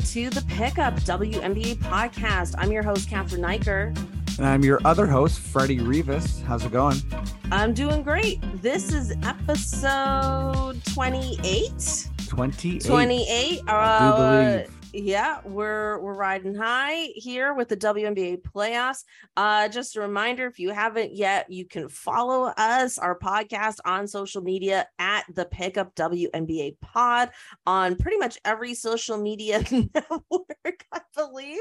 to the Pickup WNBA podcast. I'm your host, Cathryn Niker. And I'm your other host, Freddie Rivas. How's it going? I'm doing great. This is episode 28. 28. 28. I Uh, do believe. Yeah, we're we're riding high here with the WNBA playoffs. Uh, just a reminder, if you haven't yet, you can follow us, our podcast on social media at the Pickup WNBA Pod on pretty much every social media network, I believe.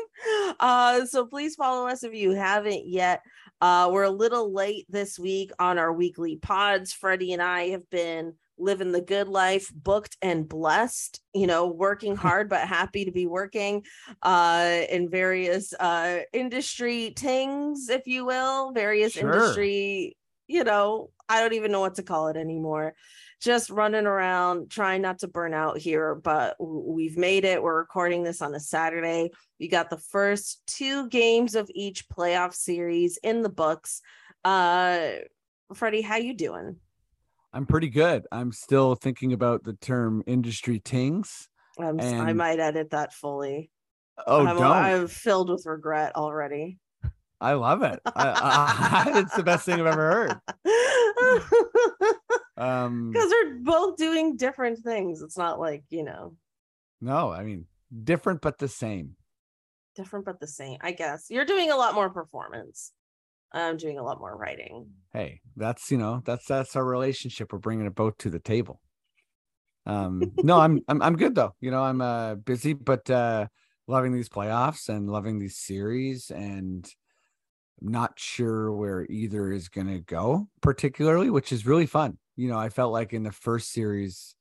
Uh, so please follow us if you haven't yet. Uh, we're a little late this week on our weekly pods. Freddie and I have been living the good life, booked and blessed, you know, working hard but happy to be working uh in various uh industry things, if you will, various Sure. industry, you know, I don't even know what to call it anymore. Just running around trying not to burn out here, but we've made it. We're recording this on a Saturday. We got the first two games of each playoff series in the books. Uh Freddie, how you doing? I'm pretty good. I'm still thinking about the term industry tings. S- I And- might edit that fully. Oh, I'm, don't. I'm filled with regret already. I love it. I, I, it's the best thing I've ever heard. Um, Because they're both doing different things. It's not like, you know, no, I mean, different but the same. different but the same, I guess. You're doing a lot more performance. I'm doing a lot more writing. Hey, that's you know, that's that's our relationship. We're bringing it both to the table. Um, no, I'm I'm I'm good though. You know, I'm uh busy, but uh loving these playoffs and loving these series and not sure where either is going to go particularly which is really fun you know i felt like in the first series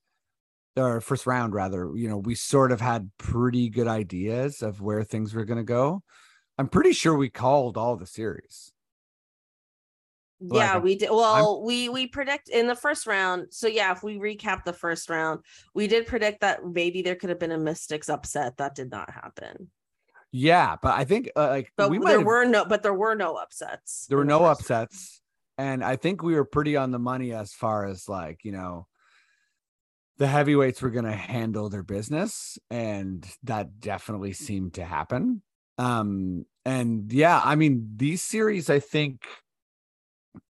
or first round rather you know we sort of had pretty good ideas of where things were going to go i'm pretty sure we called all the series Yeah, we did. Well, we we predict in the first round. So yeah, if we recap the first round, we did predict that maybe there could have been a Mystics upset. That did not happen. yeah but i think uh, like But we there were no. But there were no upsets. there were the no upsets and i think we were pretty on the money as far as like you know the heavyweights were going to handle their business and that definitely seemed to happen um and yeah i mean these series i think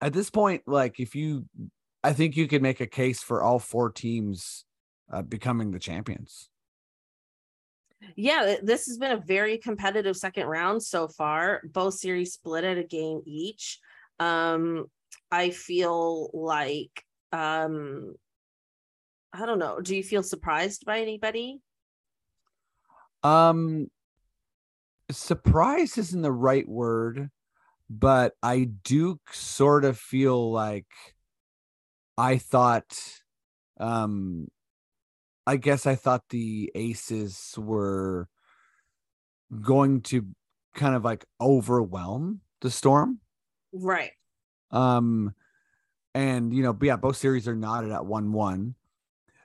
at this point like if you i think you could make a case for all four teams uh, becoming the champions Yeah, this has been a very competitive second round so far. Both series split at a game each. Um, I feel like um I don't know. Do you feel surprised by anybody? Um, surprise isn't the right word, but I do sort of feel like I thought, um, I guess I thought the aces were going to kind of like overwhelm the storm. Right. Um, and you know, but yeah, both series are knotted at one one,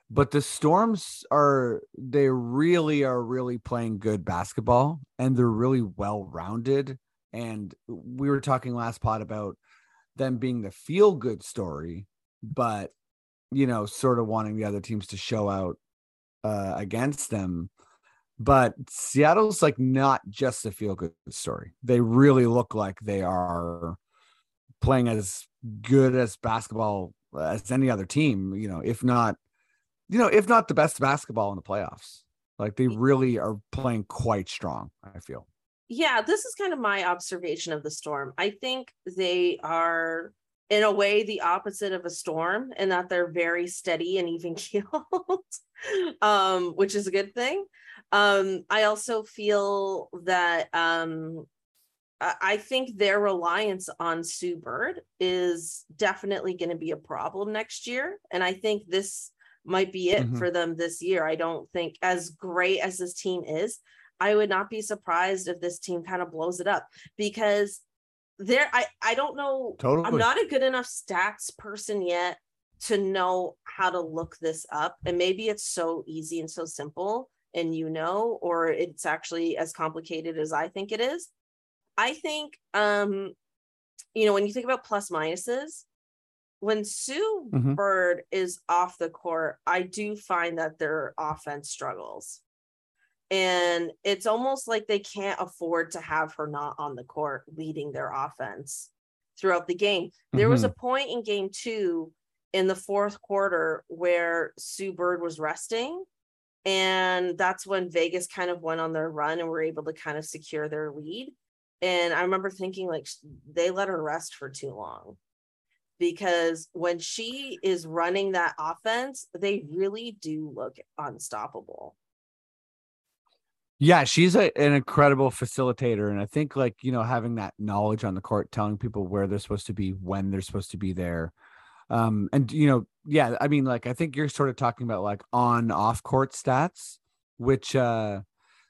but the Storms are they really are really playing good basketball, and they're really well rounded. And we were talking last pod about them being the feel good story, but you know, sort of wanting the other teams to show out uh, against them. But Seattle's like not just a feel good story. They really look like they are playing as good as basketball as any other team, you know, if not, you know, if not the best basketball in the playoffs. Like they really are playing quite strong, I feel. Yeah, this is kind of my observation of the storm. I think they are in a way the opposite of a storm in that they're very steady and even keeled um which is a good thing um i also feel that um I think their reliance on Sue Bird is definitely going to be a problem next year. And I think this might be it Mhm. for them this year. I don't think, as great as this team is, I would not be surprised if this team kind of blows it up because there, I, I don't know. Totally. I'm not a good enough stats person yet to know how to look this up. And maybe it's so easy and so simple, and you know, or it's actually as complicated as I think it is. I think, um, you know, when you think about plus minuses, when Sue Mhm. Bird is off the court, I do find that their offense struggles. And it's almost like they can't afford to have her not on the court leading their offense throughout the game. There was a Mhm. point in game two in the fourth quarter where Sue Bird was resting. And that's when Vegas kind of went on their run and were able to kind of secure their lead. And I remember thinking, like, they let her rest for too long because when she is running that offense, they really do look unstoppable. Yeah, she's a, an incredible facilitator. And I think, like, you know, having that knowledge on the court, telling people where they're supposed to be, when they're supposed to be there. Um, and, you know, yeah, I mean, like, I think you're sort of talking about like on off court stats, which, uh,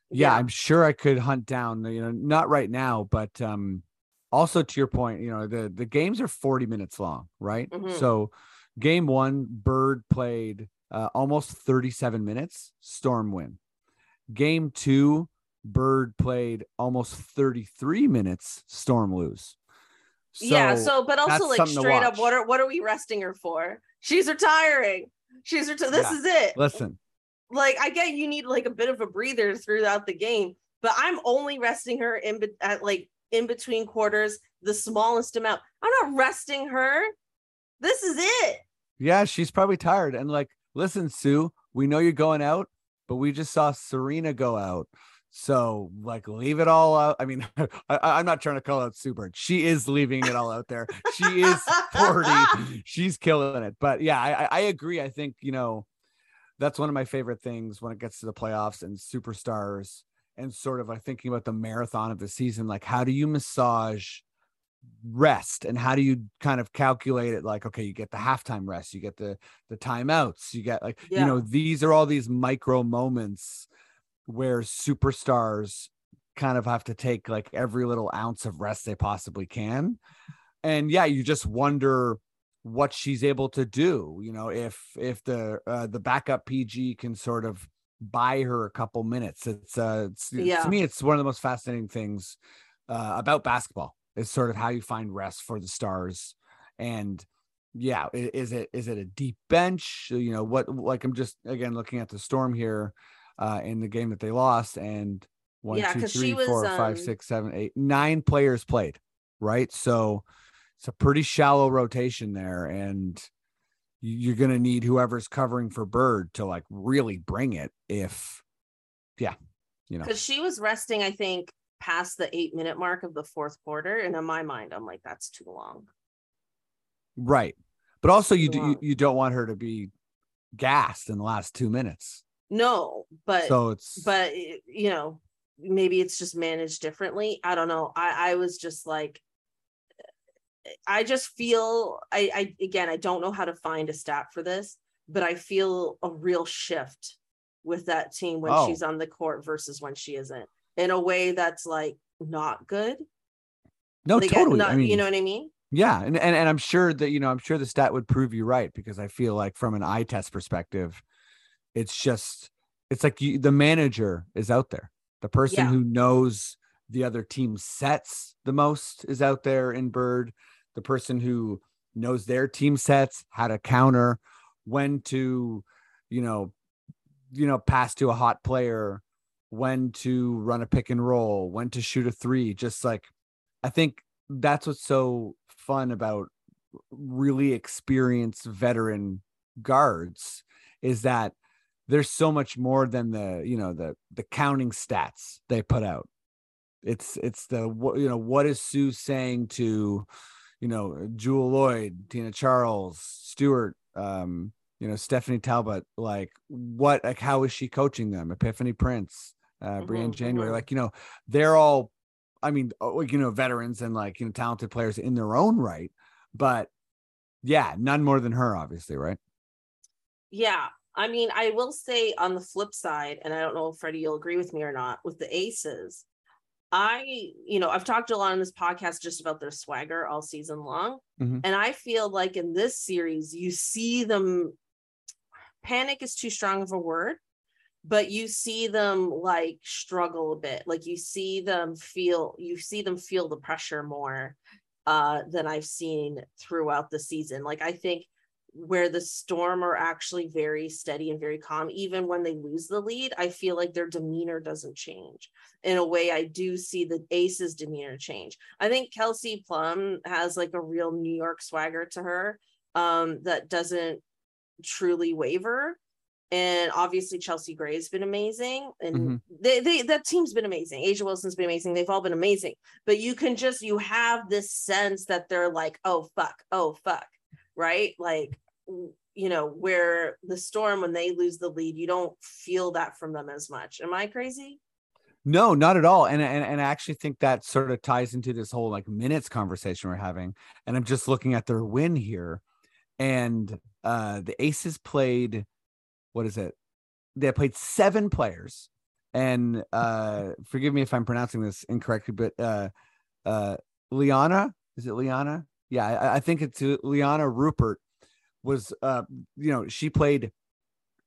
yeah, I'm sure I could hunt down, you know, not right now, but, um, also to your point, you know, the, the games are 40 minutes long, right? Mhm. So game one, Bird played uh, almost 37 minutes, Storm win. Game two, Bird played almost 33 minutes, Storm lose. yeah. So, but also like straight up, what are what are we resting her for? She's retiring. She's reti- This Yeah. is it. listen, like I get you need like a bit of a breather throughout the game, but I'm only resting her in be- at like in between quarters, the smallest amount. I'm not resting her. This is it. yeah, she's probably tired. And like, listen, Sue, we know you're going out, but we just saw Serena go out. So like leave it all out. I mean, I, I'm not trying to call out Super. She is leaving it all out there. She is 40. She's killing it. But yeah, I, I- I agree. I think, you know, that's one of my favorite things when it gets to the playoffs and superstars and sort of like thinking about the marathon of the season. Like, how do you massage rest and how do you kind of calculate it? Like, okay, you get the halftime rest, you get the the timeouts, you get like, you know, these are all these micro moments where superstars kind of have to take like every little ounce of rest they possibly can. And yeah, you just wonder what she's able to do, you know, if if the uh, the backup PG can sort of buy her a couple minutes. It's uh it's, Yeah. to me it's one of the most fascinating things uh, about basketball is sort of how you find rest for the stars and yeah is it is it a deep bench you know what like i'm just again looking at the storm here uh in the game that they lost and one, Yeah, two, three, was, four, five, um, six, seven, eight, nine players played, right? So it's a pretty shallow rotation there, and you're gonna need whoever's covering for Bird to like really bring it. If, yeah, you know, Because she was resting, I think, past the eight minute mark of the fourth quarter. And in my mind, I'm like, that's too long. right. But also, you do, you, you don't want her to be gassed in the last two minutes. No, but so it's but you know, maybe it's just managed differently. I don't know. I I was just like I just feel I I again I don't know how to find a stat for this, but I feel a real shift with that team when Oh. she's on the court versus when she isn't in a way that's like not good. no Like, totally. not- I mean, you know what I mean? Yeah, and, and and I'm sure that you know I'm sure the stat would prove you right because I feel like from an eye test perspective, it's just it's like you, the manager is out there, the person Yeah. who knows the other team sets the most is out there in Bird, the person who knows their team sets, how to counter, when to, you know, you know, pass to a hot player, when to run a pick and roll, when to shoot a three, just like I think that's what's so fun about really experienced veteran guards is that there's so much more than the you know the the counting stats they put out. It's it's the you know what is sue saying to you know jewell loyd tina charles stewart um you know stephanie talbot like what like how is she coaching them? Epiphanny prince uh briann Mhm, january mhm. like you know they're all I mean, uh, like, you know, veterans and like, you know, talented players in their own right. But yeah, none more than her, obviously, right? Yeah. I mean, I will say on the flip side, and I don't know if Freddie you'll agree with me or not, with the aces, I, you know, I've talked a lot on this podcast just about their swagger all season long. Mhm. And I feel like in this series, you see them panic is too strong of a word, but you see them like struggle a bit. Like you see them feel, you see them feel the pressure more uh than I've seen throughout the season. Like I think where the storm are actually very steady and very calm even when they lose the lead i feel like their demeanor doesn't change in a way i do see the aces demeanor change i think kelsey plum has like a real new york swagger to her um that doesn't truly waver and obviously Chelsea Gray's been amazing, and mm-hmm. they, they that team's been amazing. A'ja Wilson's been amazing. They've all been amazing, but you can just you have this sense that they're like, oh fuck, oh fuck, right? Like you know where the storm when they lose the lead, you don't feel that from them as much. Am I crazy? No, not at all. And, and and I actually think that sort of ties into this whole like minutes conversation we're having. And I'm just looking at their win here, and uh the Aces played what is it? They played seven players, and uh, forgive me if I'm pronouncing this incorrectly, but uh, uh, Liana is it Liana? Yeah, I, I think it's Liana Rupert was uh, you know she played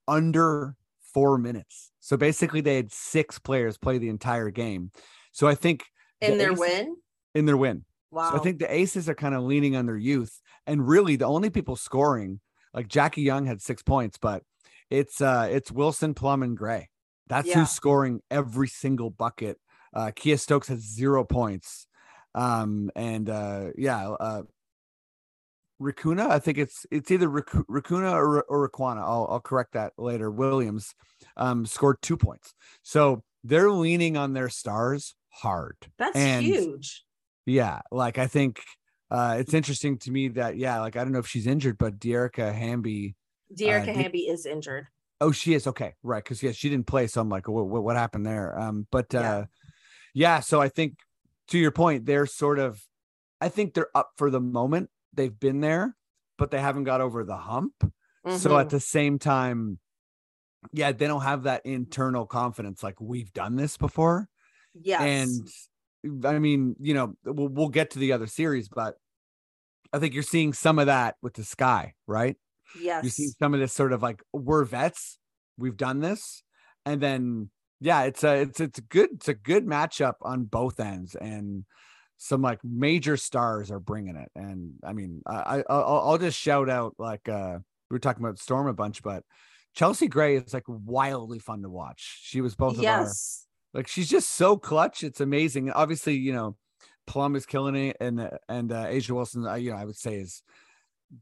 under four minutes. So basically, they had six players play the entire game. So I think in the their Aces, win, in their win. Wow. So I think the Aces are kind of leaning on their youth, and really the only people scoring, like Jackie Young had six points, but it's uh it's Wilson, Plum, and Gray. That's yeah. who's scoring every single bucket. Uh Kiah Stokes has zero points. Um and uh yeah, uh Racuna, I think it's it's either Racuna or or Raquana. I'll I'll correct that later. Williams um scored two points. So they're leaning on their stars hard. That's and huge. Yeah, like I think uh it's interesting to me that yeah, like I don't know if she's injured, but Dearica Hamby Dearica uh, is injured. Oh, she is okay, right? Because yeah, she didn't play, so I'm like, what, what, happened there? Um, but uh, yeah. yeah, so I think to your point, they're sort of, I think they're up for the moment. They've been there, but they haven't got over the hump. Mm-hmm. So at mm-hmm. the same time, yeah, they don't have that internal confidence like we've done this before. Yeah, and I mean, you know, we'll, we'll get to the other series, but I think you're seeing some of that with the sky, right? Yes. You see some of this sort of like we're vets, we've done this, and then yeah, it's a it's it's good it's a good matchup on both ends, and some like major stars are bringing it. And I mean, I, I I'll, I'll just shout out like uh we were talking about Storm a bunch, but Chelsea Gray is like wildly fun to watch. She was both yes. of our like she's just so clutch. It's amazing. Obviously, you know, Plum is killing it, and and uh, A'ja Wilson, uh, you know, I would say is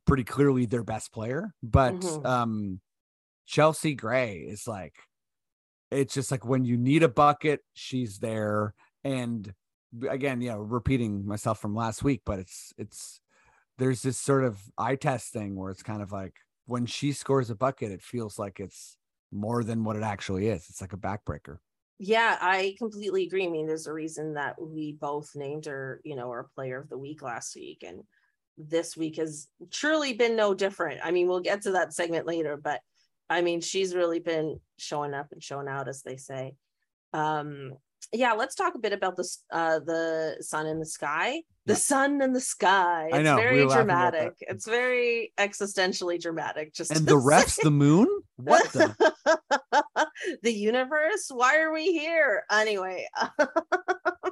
pretty clearly their best player. But mm-hmm. um Chelsea Gray is like it's just like when you need a bucket, she's there. And again, you know, repeating myself from last week, but it's it's there's this sort of eye test thing where it's kind of like when she scores a bucket, it feels like it's more than what it actually is. It's like a backbreaker. Yeah, I completely agree. I mean, there's a reason that we both named her, you know, our player of the week last week. And this week has truly been no different. I mean, we'll get to that segment later, but I mean, she's really been showing up and showing out, as they say. Um, yeah, let's talk a bit about the uh, the sun in the sky. The sun in the sky. It's very dramatic. It's very existentially dramatic. Just and the refs, the moon. What the? the universe. Why are we here? Anyway,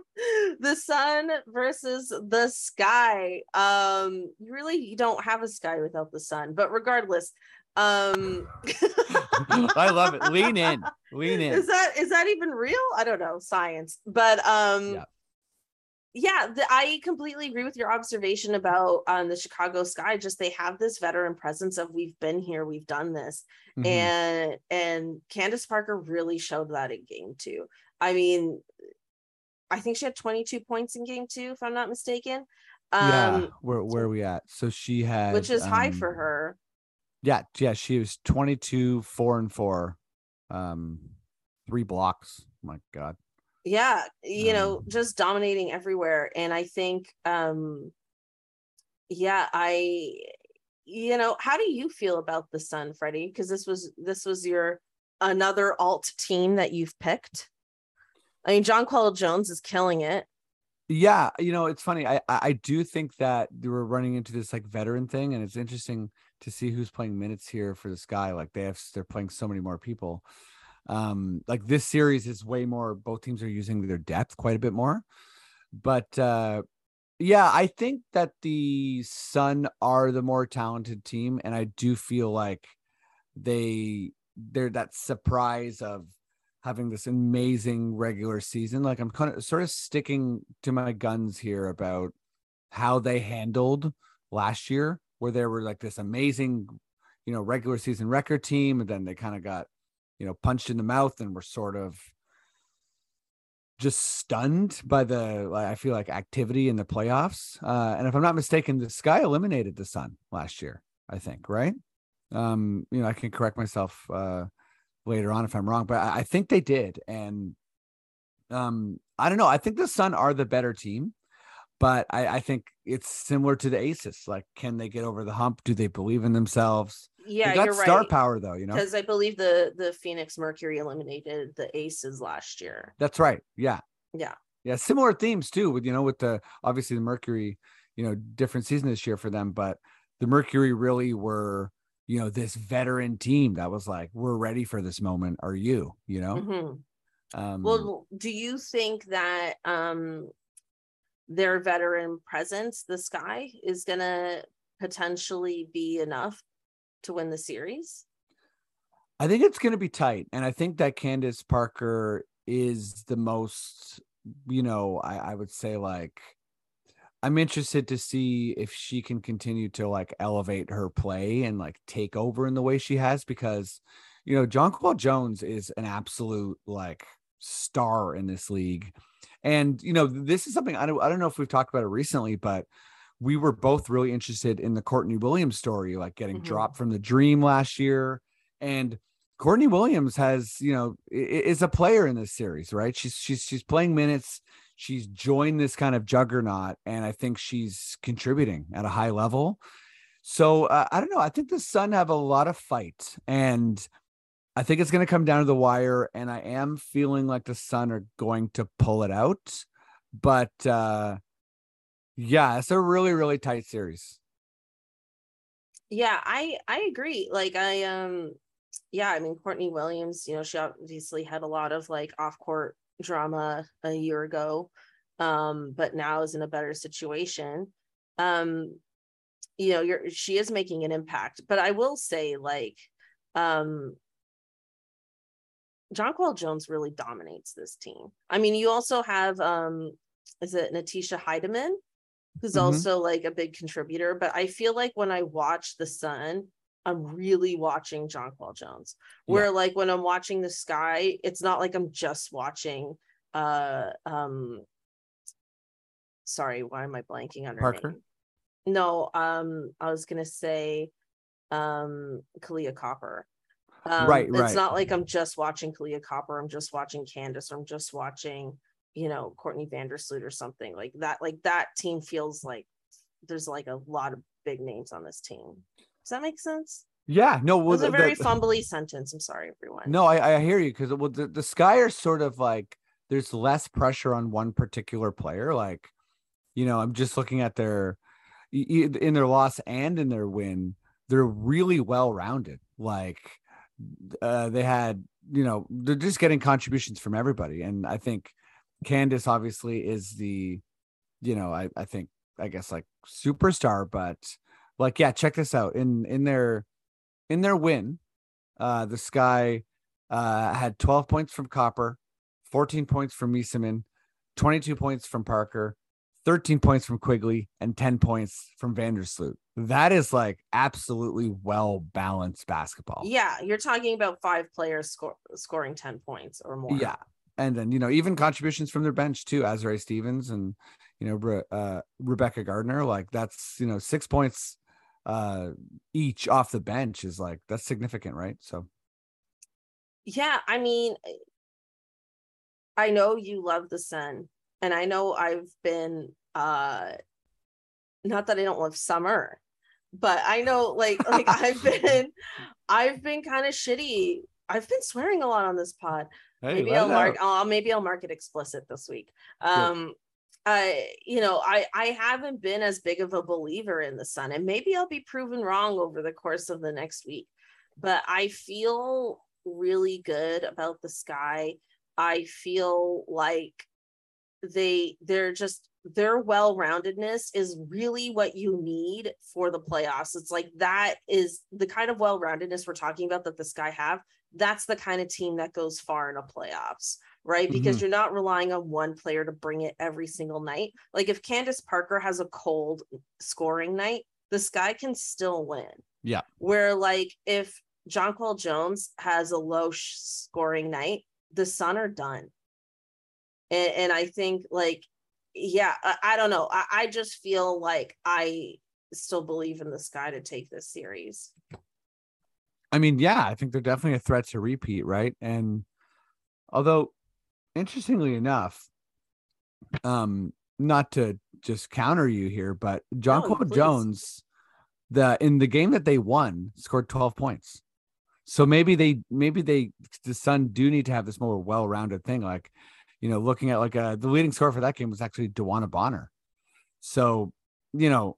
the sun versus the sky. Um, you really you don't have a sky without the sun. But regardless, um I love it. Lean in. Lean in. Is that is that even real? I don't know, science. But um yeah, yeah the, I completely agree with your observation about um the Chicago Sky. Just they have this veteran presence of we've been here, we've done this. Mm-hmm. And and Candace Parker really showed that in game two. I mean, I think she had 22 points in game two, if I'm not mistaken. Um, yeah, where where are we at? So she had, which is um, high for her. Yeah, yeah, she was 22, four and four, um, three blocks. my God. Yeah, you um, know, just dominating everywhere. And I think, um, yeah, I, you know, how do you feel about the Sun, Freddie? Because this was this was your another alt team that you've picked. I mean, Jonquel Jones is killing it. Yeah, you know, it's funny. I I do think that we're running into this like veteran thing, and it's interesting to see who's playing minutes here for this guy. Like they have, they're playing so many more people. Um, like this series is way more. Both teams are using their depth quite a bit more, but uh, Yeah, I think that the Sun are the more talented team, and I do feel like they they're that surprise of having this amazing regular season. Like I'm kind of sort of sticking to my guns here about how they handled last year, where they were like this amazing, you know, regular season record team, and then they kind of got, you know, punched in the mouth and were sort of just stunned by the like, I feel like activity in the playoffs. Uh, and if I'm not mistaken, the Sky eliminated the Sun last year. I think right. Um, you know, I can correct myself uh, later on if I'm wrong, but I, I think they did. And um, I don't know. I think the Sun are the better team, but I, I think it's similar to the Aces. Like, can they get over the hump? Do they believe in themselves? Yeah, they got you're star right. power though. You know, Because I believe the the Phoenix Mercury eliminated the Aces last year. That's right. Yeah. Yeah. Yeah. Similar themes too, with you know, with the obviously the Mercury, you know, different season this year for them, but the Mercury really were, you know, this veteran team that was like, we're ready for this moment. Are you? You know? Mhm. Um Well, do you think that um their veteran presence, the Sky, is gonna potentially be enough to win the series? I think it's gonna be tight. And I think that Candace Parker is the most, you know, I, I would say like I'm interested to see if she can continue to like elevate her play and like take over in the way she has because you know Jonquel Jones is an absolute like star in this league. And you know, this is something I don't I don't know if we've talked about it recently, but we were both really interested in the Courtney Williams story, like getting Mhm. dropped from the dream last year. And Courtney Williams has, you know, is a player in this series, right? She's she's she's playing minutes. She's joined this kind of juggernaut, and I think she's contributing at a high level. So uh, I don't know. I think the Sun have a lot of fight, and I think it's going to come down to the wire. And I am feeling like the Sun are going to pull it out, but uh, yeah, it's a really really tight series. Yeah, I I agree. Like I um yeah, I mean Courtney Williams, you know, she obviously had a lot of like off-court drama a year ago. Um, but now is in a better situation. Um, you know, you're she is making an impact, but I will say like um Jonquel Jones really dominates this team. I mean, you also have um is it Natisha Hiedeman, who's Mhm. also like a big contributor. But I feel like when I watch the sun, I'm really watching Jonquel Jones. Where like when I'm watching the sky, it's not like I'm just watching uh um sorry, why am I blanking on her Parker? name? No, um, I was gonna say um Kahleah Copper. Um, Right, It's not like I'm just watching Kahleah Copper. I'm just watching Candace. Or I'm just watching, you know, Courtney Vandersloot or something like that. Like that team feels like there's like a lot of big names on this team. Does that make sense? Yeah, no, It was a very fumbly sentence. I'm sorry, everyone. No, I, I hear you because well, the, the Sky are sort of like there's less pressure on one particular player. Like, you know, I'm just looking at their in their loss and in their win, they're really well rounded. Like, uh, they had, you know, they're just getting contributions from everybody, and I think Candace obviously is the, you know, I I think I guess like superstar, but like yeah, check this out in in their in their win uh, the Sky uh, had 12 points from Copper, 14 points from Meesseman, 22 points from Parker, 13 points from Quigley, and 10 points from Vandersloot. That is like absolutely well balanced basketball. Yeah, you're talking about five players score, scoring 10 points or more. Yeah. And then, you know, even contributions from their bench too, Azurá Stevens and, you know, uh, Rebekah Gardner. Like that's, you know, six points uh each off the bench is like that's significant, right? So Yeah, I mean, I know you love the sun, and I know I've been uh not that I don't love summer, but I know like like I've been I've been kind of shitty. I've been swearing a lot on this pod. hey, maybe I'll mark out. I'll maybe I'll mark it explicit this week. Um I you know I I haven't been as big of a believer in the sun and maybe I'll be proven wrong over the course of the next week. But I feel really good about the sky. I feel like they they're just their well-roundedness is really what you need for the playoffs. It's like that is the kind of well-roundedness we're talking about that the Sky have. That's the kind of team that goes far in a playoffs, right? Because Mhm. you're not relying on one player to bring it every single night. Like if Candace Parker has a cold scoring night, the Sky can still win. Yeah. Where like if Jonquel Jones has a low sh- scoring night, the Sun are done. And, and I think like, yeah, I, I don't know. I, I just feel like I still believe in the Sky to take this series. I mean, yeah, I think they're definitely a threat to repeat, right? And although, interestingly enough, um, not to just counter you here, but John No, Cole. Jones, the in the game that they won, scored 12 points. So maybe they maybe they the Sun do need to have this more well-rounded thing. Like, you know, looking at like uh the leading scorer for that game was actually DeWanna Bonner. So, you know,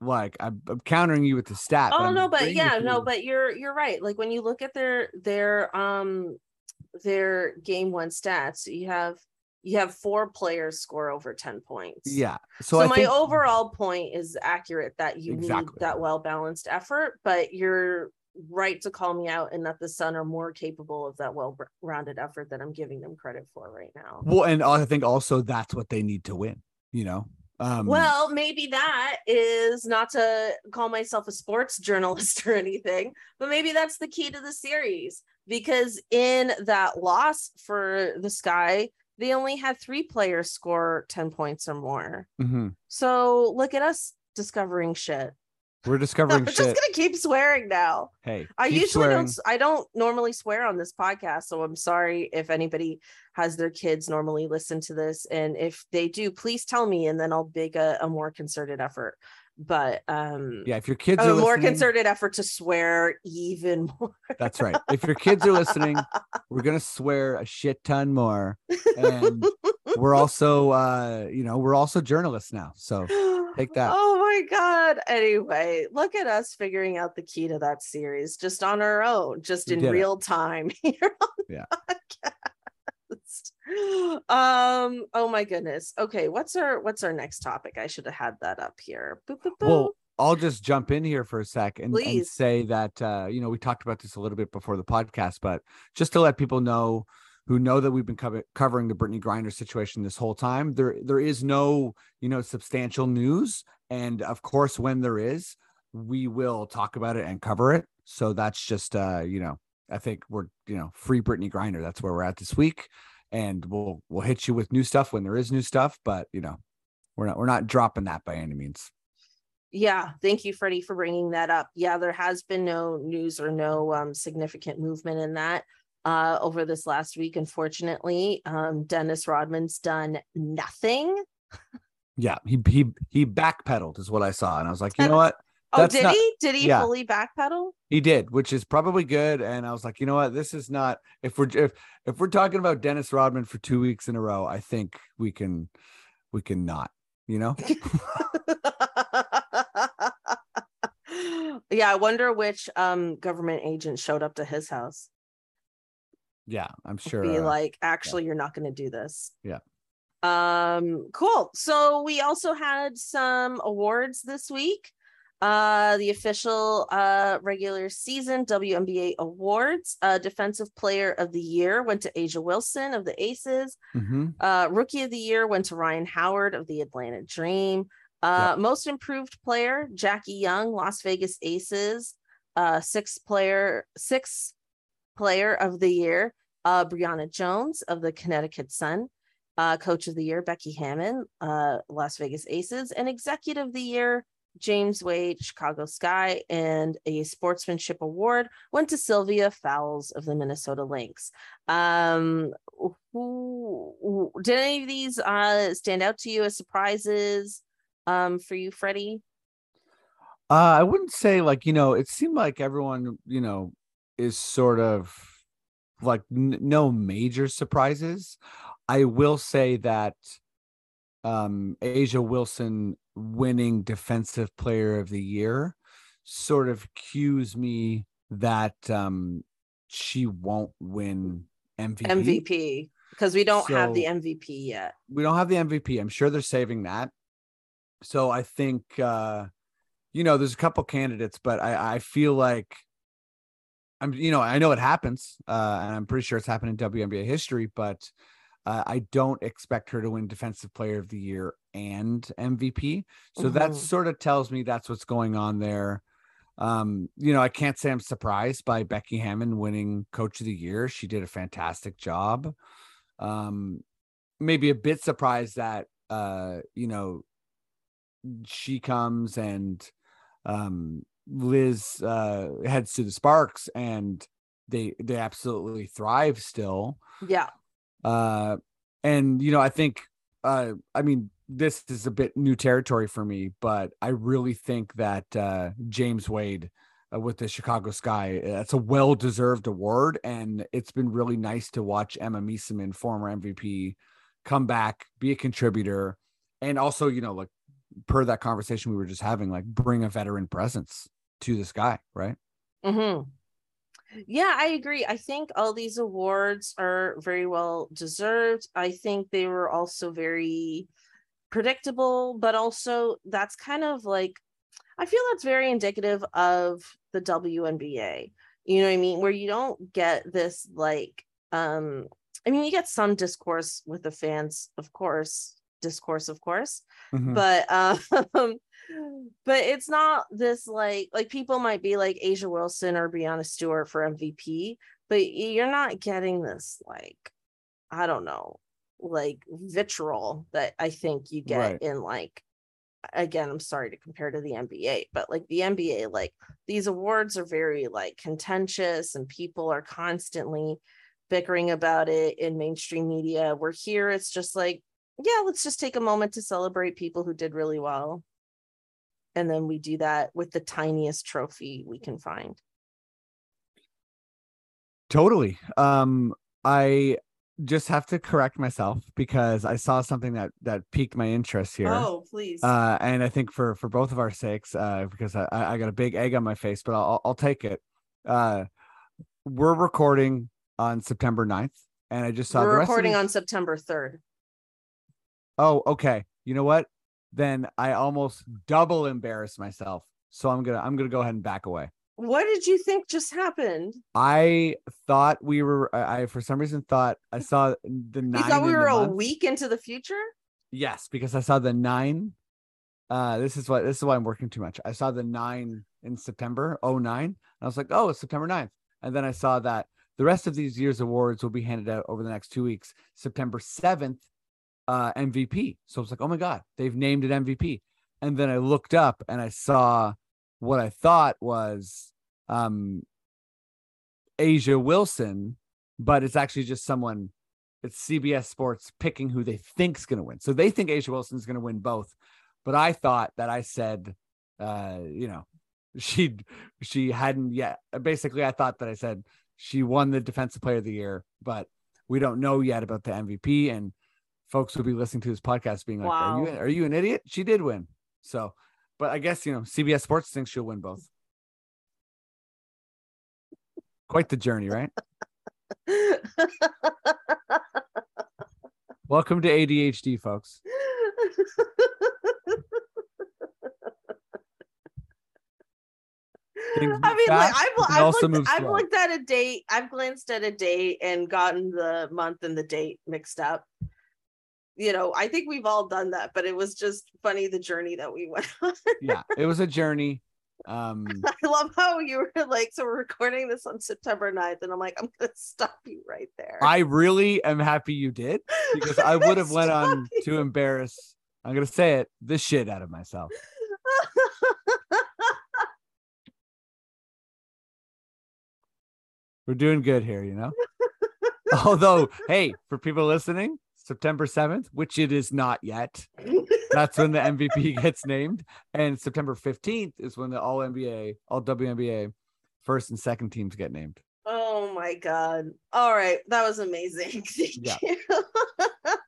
like I'm, I'm countering you with the stat. oh I'm no, but yeah, no, but you're you're right. Like when you look at their their um their game one stats, you have you have four players score over 10 points. yeah. So, So, my think, overall point is accurate that you need that well balanced effort, but you're right to call me out and that the Sun are more capable of that well rounded effort that I'm giving them credit for right now. Well, and I think also that's what they need to win. You know, um, Well, maybe that is not to call myself a sports journalist or anything, but maybe that's the key to the series because in that loss for the Sky, they only had three players score 10 points or more. mhm. So look at us discovering shit. we're I'm discovering just gonna keep swearing now. Hey, I usually swearing. don't. I don't normally swear on this podcast, so I'm sorry if anybody has their kids normally listen to this, and if they do, please tell me, and then I'll make a, a more concerted effort. But um, Yeah, if your kids a more concerted effort to swear even more. that's right. If your kids are listening, we're gonna swear a shit ton more, and we're also, uh, you know, we're also journalists now. So take that. Oh my god. Anyway, look at us figuring out the key to that series just on our own, just We in did it. real time here on Yeah. podcast. Um, oh my goodness. Okay, what's our what's our next topic? I should have had that up here. Boop, boop, boop. Well, I'll just jump in here for a sec and, and say that uh, you know we talked about this a little bit before the podcast, but just to let people know who know that we've been cover- covering the Brittney Griner situation this whole time, there there is no you know substantial news, and of course when there is, we will talk about it and cover it. So that's just uh, you know I think we're you know free Brittney Griner. That's where we're at this week, and we'll we'll hit you with new stuff when there is new stuff, but you know we're not we're not dropping that by any means. Yeah, thank you, Freddie, for bringing that up. Yeah, there has been no news or no um, significant movement in that uh, over this last week. Unfortunately, um, Dennis Rodman's done nothing. Yeah, he he he backpedaled is what I saw, and I was like, you know what, Oh, did not- he? Did he yeah. fully backpedal? he did, which is probably good. And I was like, you know what, this is not if we're if if we're talking about Dennis Rodman for two weeks in a row, I think we can we can not, you know. yeah, I wonder which um, government agent showed up to his house. Yeah, I'm sure. be uh, like actually you're not going to do this Yeah. um cool so we also had some awards this week uh the official uh regular season WNBA awards uh defensive player of the year went to A'ja Wilson of the Aces. Mhm. uh rookie of the year went to Rhyne Howard of the Atlanta Dream. Uh most improved player Jackie Young Las Vegas Aces. Uh sixth player sixth player of the year uh Brionna Jones of the Connecticut Sun. Uh coach of the year Becky Hammon uh Las Vegas Aces. And executive of the year James Wade Chicago Sky and a sportsmanship award went to Sylvia Fowles of the Minnesota Lynx um who, who- did any of these uh stand out to you as surprises um for you Freddie Uh, I wouldn't say like you know. It seemed like everyone you know is sort of like n- no major surprises. I will say that um A'ja Wilson winning defensive player of the year sort of cues me that um she won't win MVP. MVP because we don't have the MVP yet. we don't have the MVP. I'm sure they're saving that. So I think uh you know there's a couple candidates, but I I feel like I'm you know I know it happens, uh, and I'm pretty sure it's happened in WNBA history, but uh, I don't expect her to win Defensive Player of the Year and MVP. So that Mhm. sort of tells me that's what's going on there. Um, you know, I can't say I'm surprised by Becky Hammon winning Coach of the Year. She did a fantastic job. Um, maybe a bit surprised that uh, you know, she comes and um Liz uh heads to the Sparks and they they absolutely thrive still. Yeah. Uh and you know, I think uh I mean this is a bit new territory for me, but I really think that uh James Wade uh, with the Chicago Sky, that's a well-deserved award and it's been really nice to watch Emma Meesseman, former MVP, come back, be a contributor and also, you know, like per that conversation we were just having, like bring a veteran presence to this guy, right? Mm-hmm. Yeah, I agree. I think all these awards are very well deserved. I think they were also very predictable, but also that's kind of like, I feel that's very indicative of the WNBA. You know what I mean? Where you don't get this like, um, I mean, you get some discourse with the fans, of course, discourse, of course, Mhm. but um but it's not this like like people might be like A'ja Wilson or Breanna Stewart for MVP, but you're not getting this like I don't know, like vitriol that I think you get Right. in like again, I'm sorry to compare to the NBA, but like the NBA, like these awards are very like contentious and people are constantly bickering about it in mainstream media. We're here, it's just like, yeah, let's just take a moment to celebrate people who did really well. And then we do that with the tiniest trophy we can find. Totally. Um, I just have to correct myself because I saw something that that piqued my interest here. Oh, please. Uh, and I think for for both of our sakes, uh, because I, I got a big egg on my face, but I'll I'll take it. Uh, we're recording on September 9th, and I just saw We're the rest of recording these- on September 3rd. Oh, okay. You know what? Then I almost double embarrass myself. So I'm gonna I'm gonna go ahead and back away. What did you think just happened? I thought we were. I, for some reason thought I saw the nine. You thought we were a month. week into the future? Yes, because I saw the nine. Uh, this is what this is why I'm working too much. I saw the nine in September 09. And I was like, oh, it's September 9th. And then I saw that the rest of these year's awards will be handed out over the next two weeks. September 7th, uh, MVP. So I was like, oh my God, they've named it MVP. And then I looked up and I saw what I thought was um A'ja Wilson, but it's actually just someone it's CBS Sports picking who they think's going to win. So they think A'ja Wilson's going to win both. But I thought that I said, uh, you know, she she hadn't yet. Basically, I thought that I said she won the Defensive Player of the Year, but we don't know yet about the MVP. And folks will be listening to this podcast, being like, "Are you are you an idiot? She did win." So, but I guess you know, CBS Sports thinks she'll win both. Quite the journey, right? Welcome to ADHD, folks. Things I mean, like I've, I've, looked, I've looked at a date, I've glanced at a date and gotten the month and the date mixed up. You know, I think we've all done that, but it was just funny the journey that we went on. yeah, it was a journey. Um, I love how you were like, so we're recording this on September 9th, and I'm like, I'm gonna stop you right there. I really am happy you did because I would have went on Stop to embarrass. I'm gonna say it, the shit out of myself. We're doing good here, you know. Although, hey, for people listening, September 7th, which it is not yet, that's when the MVP gets named, and September 15th is when the All NBA, All WNBA first and second teams get named. oh my god. All right, that was amazing. Thank Yeah. you.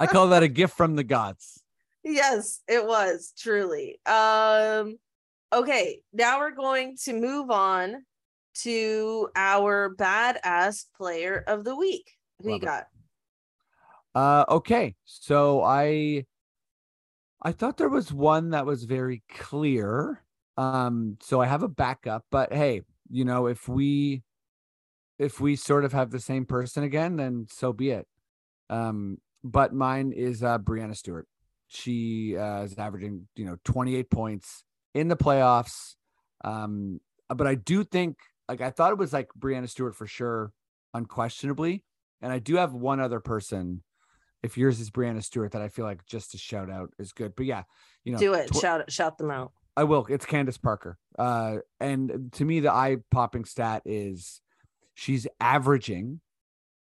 I call that a gift from the gods. yes it was truly um okay now we're going to move on to our badass player of the week who you Love it. got Uh, okay, so I I thought there was one that was very clear. Um, so I have a backup, but hey, you know, if we if we sort of have the same person again, then so be it. Um, but mine is uh Breanna Stewart. She uh, is averaging, you know, 28 points in the playoffs. Um, but I do think like I thought it was like Breanna Stewart for sure, unquestionably. And I do have one other person. If yours is Breanna Stewart, that I feel like just a shout out is good. But yeah, you know, Do it. tw- shout shout them out. I will. It's Candace Parker. Uh, and to me, the eye popping stat is she's averaging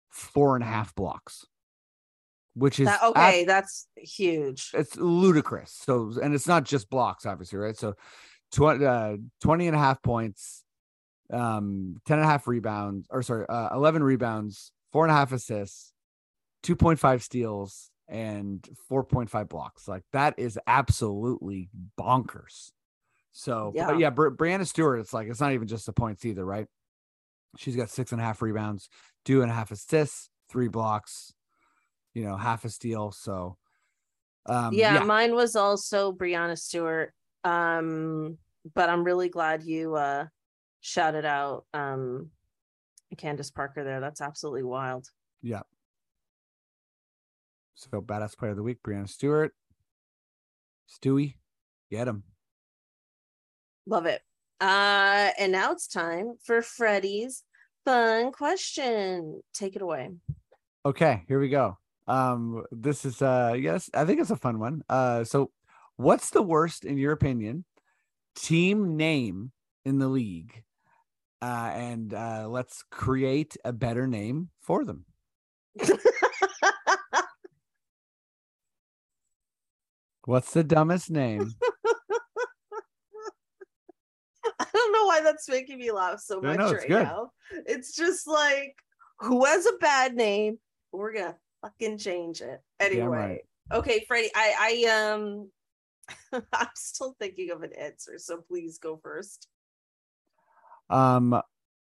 four and a half blocks, which is That, okay, that's huge. it's ludicrous. So, and it's not just blocks, obviously, right? So, 20, uh, 20 and a half points, um, 10 and a half rebounds, or sorry, uh, 11 rebounds, four and a half assists, 2.5 steals, and 4.5 blocks. Like that is absolutely bonkers. So, Yeah. but yeah, Bri- Breanna Stewart, it's like, it's not even just the points either, right? She's got six and a half rebounds, two and a half assists, three blocks, you know, half a steal. So, um, yeah, mine was also Breanna Stewart. Um, but I'm really glad you uh shouted out um Candace Parker there. That's absolutely wild. Yeah. So badass player of the week, Breanna Stewart. Stewie, get him. Love it. Uh and now it's time for Freddie's fun question. Take it away. Okay, here we go. Um, this is uh yes, I think it's a fun one. Uh so what's the worst in your opinion team name in the league? Uh and uh let's create a better name for them. What's the dumbest name? I don't know why that's making me laugh so much no, it's right good. now. It's just like who has a bad name? We're gonna fucking change it anyway. right. Okay, Freddie. I I um I'm still thinking of an answer, so please go first. Um,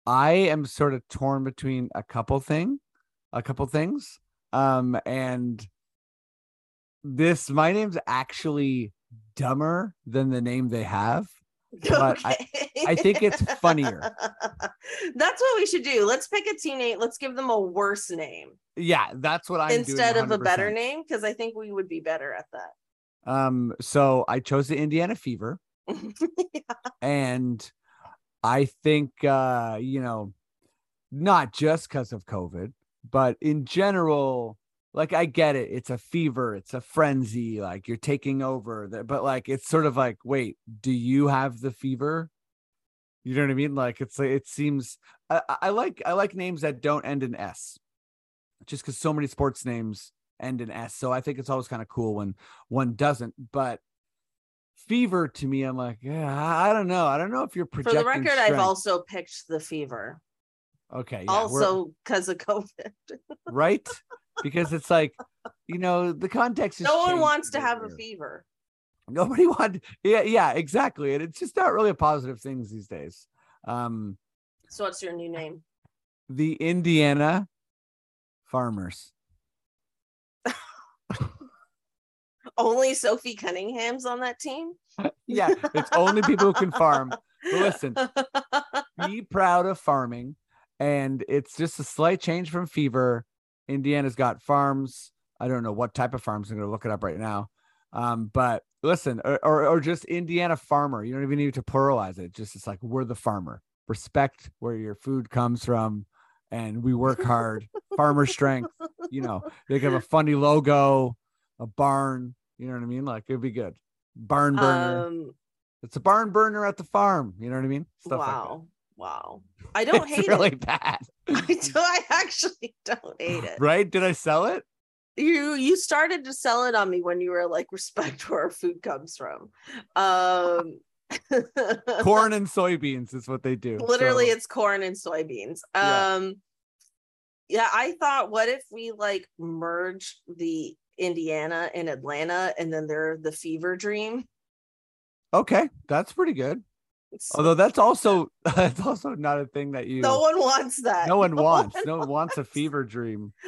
I am sort of torn between a couple thing, a couple things. Um, and this my name's actually dumber than the name they have. But I- I think it's funnier. That's what we should do. Let's pick a team name. Let's give them a worse name Yeah, that's what I'm doing instead of a better name because I think we would be better at that. Um, so I chose the Indiana Fever, and I think uh, you know, not just because of COVID, but in general, like I get it. It's a fever, it's a frenzy, like you're taking over. But like it's sort of like, wait, do you have the fever? You know what I mean? Like it's like it seems I, I- like I like names that don't end in S. Just because so many sports names end in S. So I think it's always kind of cool when one doesn't. But fever to me, I'm like, yeah, I don't know. I don't know if you're projecting. For the record, I've also picked the fever. okay. Yeah, also because of COVID. right because it's like you know the context is no one wants to have a fever. nobody want yeah yeah exactly and it's just not really a positive things these days um So what's your new name? the indiana farmers Only Sophie Cunningham's on that team. yeah it's only people who can farm But listen be proud of farming and it's just a slight change from fever indiana's got farms. I don't know what type of farms. I'm going to look it up right now. Um but listen or, or, or just indiana farmer. You don't even need to pluralize it. Just it's like we're the farmer. Respect where your food comes from and we work hard. Farmer strength you know. They can have a funny logo a barn you know what i mean? Like it'd be good. Barn burner. Um, it's a barn burner at the farm you know what i mean? Stuff like that. wow, wow. I don't it's hate really it. bad. I, do, I actually don't hate it. right? Did I sell it? You you started to sell it on me when you were like respect where our food comes from. Um Corn and soybeans is what they do. literally So, it's corn and soybeans Yeah. um yeah i thought what if we like merge the indiana and atlanta and then they're the fever dream okay, that's pretty good. Although that's also that's also not a thing that you no one wants that no one wants. No one wants a fever dream.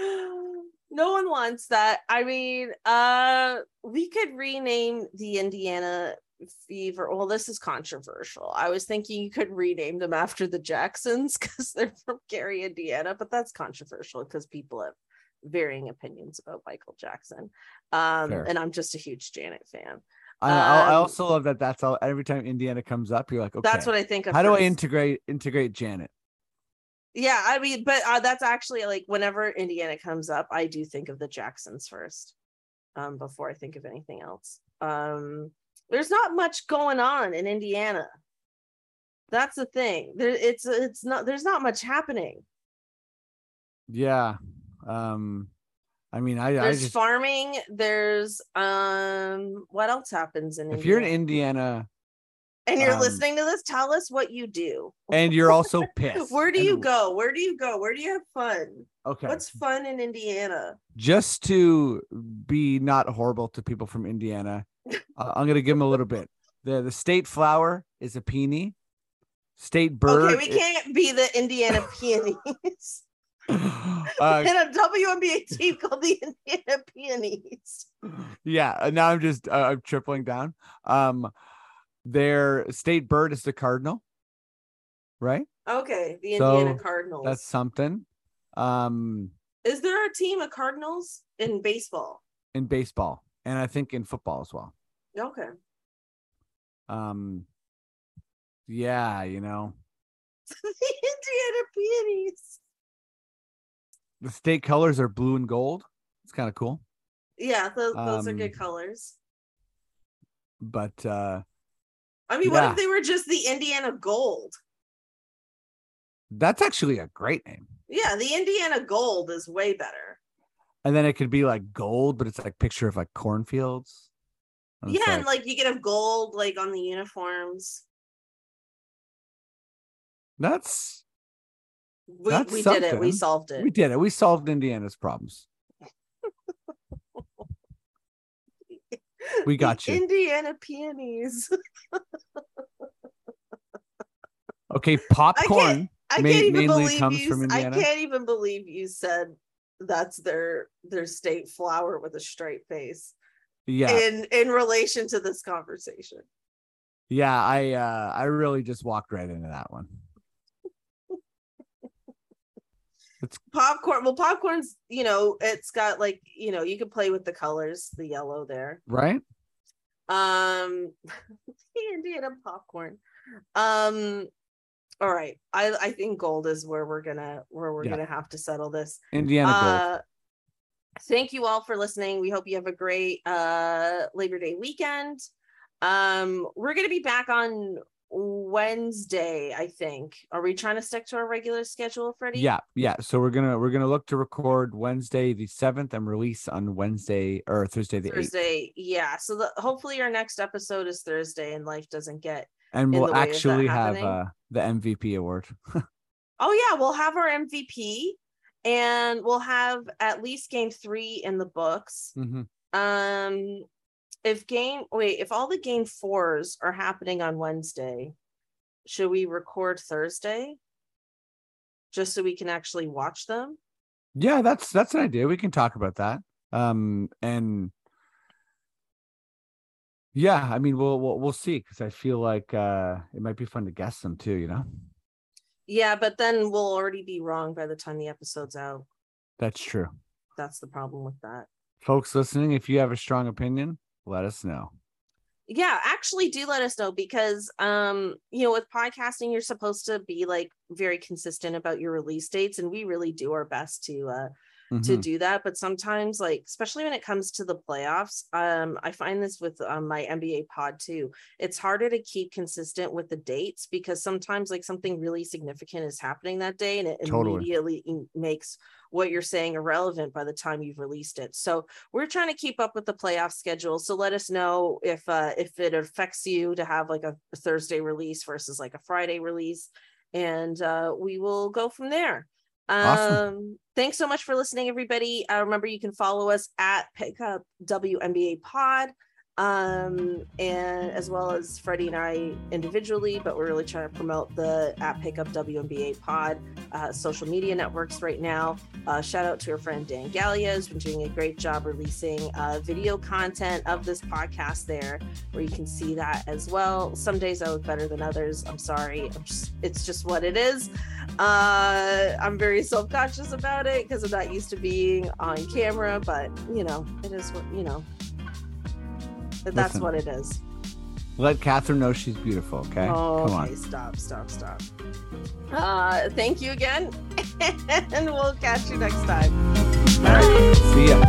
no one wants that. I mean, uh, we could rename the Indiana Fever. Well, this is controversial. I was thinking you could rename them after the Jacksons because they're from Gary, Indiana, but that's controversial because people have varying opinions about Michael Jackson. Um, Fair. and I'm just a huge Janet fan. I, I I Um, also love that. That's all. Every time Indiana comes up, you're like, okay, That's what I think of. how do I integrate integrate Janet? Yeah, I mean, but uh, that's actually like whenever Indiana comes up, I do think of the Jacksons first, um, before I think of anything else. Um, there's not much going on in Indiana. That's the thing. There, it's it's not. There's not much happening. Yeah. Um, I mean, I, I There's just farming. There's um. What else happens in? if you're in Indiana? Indiana and you're um, listening to this, tell us what you do. and you're also pissed, Where do and- you go? Where do you go? Where do you have fun? Okay, What's fun in Indiana? just to be not horrible to people from Indiana, uh, I'm gonna give them a little bit. the The state flower is a peony. State bird. okay, we can't be the Indiana Peonies uh, in a WNBA team called the Indiana Peonies. yeah uh, now i'm just uh, i'm tripling down um their state bird is the cardinal right Okay, the Indiana So, Cardinals. that's something um Is there a team of Cardinals in baseball? in baseball and i think in football as well Okay. um yeah you know the Indiana Peonies. The state colors are blue and gold it's kind of cool Yeah, those, those are Um, good colors. but uh I mean, what if they were just the Indiana Gold? that's actually a great name Yeah, the Indiana Gold is way better. and then it could be like gold but it's like picture of like cornfields And yeah, and like you could have gold like on the uniforms. that's We, That's we did it. We solved it. we did it we solved indiana's problems We got The you. Indiana peonies. Okay, popcorn. I Ma- can't even mainly believe comes you. I can't even believe you said that's their their state flower with a straight face Yeah, in in relation to this conversation. yeah. I uh I really just walked right into that one. Popcorn. Well, popcorn's you know it's got like you know you can play with the colors, the yellow there. Right? Um, the Indiana popcorn. Um, all right. I I think gold is where we're gonna where we're Yeah. gonna have to settle this. Indiana gold. Uh, thank you all for listening. We hope you have a great uh Labor Day weekend. Um, we're gonna be back on Wednesday, I think. Are we trying to stick to our regular schedule, Freddie? Yeah, yeah. So we're gonna we're gonna look to record Wednesday the seventh and release on Wednesday or Thursday the eighth, Thursday. Yeah. So the, hopefully our next episode is Thursday and life doesn't get and we'll the way of that actually have uh the MVP award. Oh yeah, we'll have our MVP and we'll have at least game three in the books. Mhm. Um if game wait, if all the game fours are happening on Wednesday, should we record Thursday? Just so we can actually watch them? Yeah, that's that's an idea. We can talk about that. Um and yeah, I mean we'll we'll, we'll see because I feel like uh it might be fun to guess them too. You know, Yeah, but then we'll already be wrong by the time the episode's out. that's true. That's the problem with that. Folks listening, if you have a strong opinion, let us know. yeah actually do let us know because um you know with podcasting you're supposed to be like very consistent about your release dates and we really do our best to uh to Mhm. do that but sometimes like especially when it comes to the playoffs um i find this with um, my nba pod too it's harder to keep consistent with the dates because sometimes like something really significant is happening that day and it Totally. immediately makes what you're saying irrelevant by the time you've released it so we're trying to keep up with the playoff schedule so let us know if uh if it affects you to have like a thursday release versus like a friday release and uh we will go from there Awesome. um thanks so much for listening everybody uh, remember you can follow us at pickup WNBA pod um, and as well as Freddie and I individually, but we're really trying to promote the at Pickup WNBA Pod uh, social media networks right now. Uh, shout out to our friend Dan Gallia, who's been doing a great job releasing uh, video content of this podcast there, where you can see that as well. Some days I look better than others. I'm sorry. I'm just, it's just what it is. Uh, I'm very self conscious about it because I'm not used to being on camera, but you know, it is what you know that's Listen, what it is. Let Cathryn know she's beautiful, okay? Oh, Come on. Okay, stop, stop, stop. Uh, thank you again. and we'll catch you next time. All right. See ya.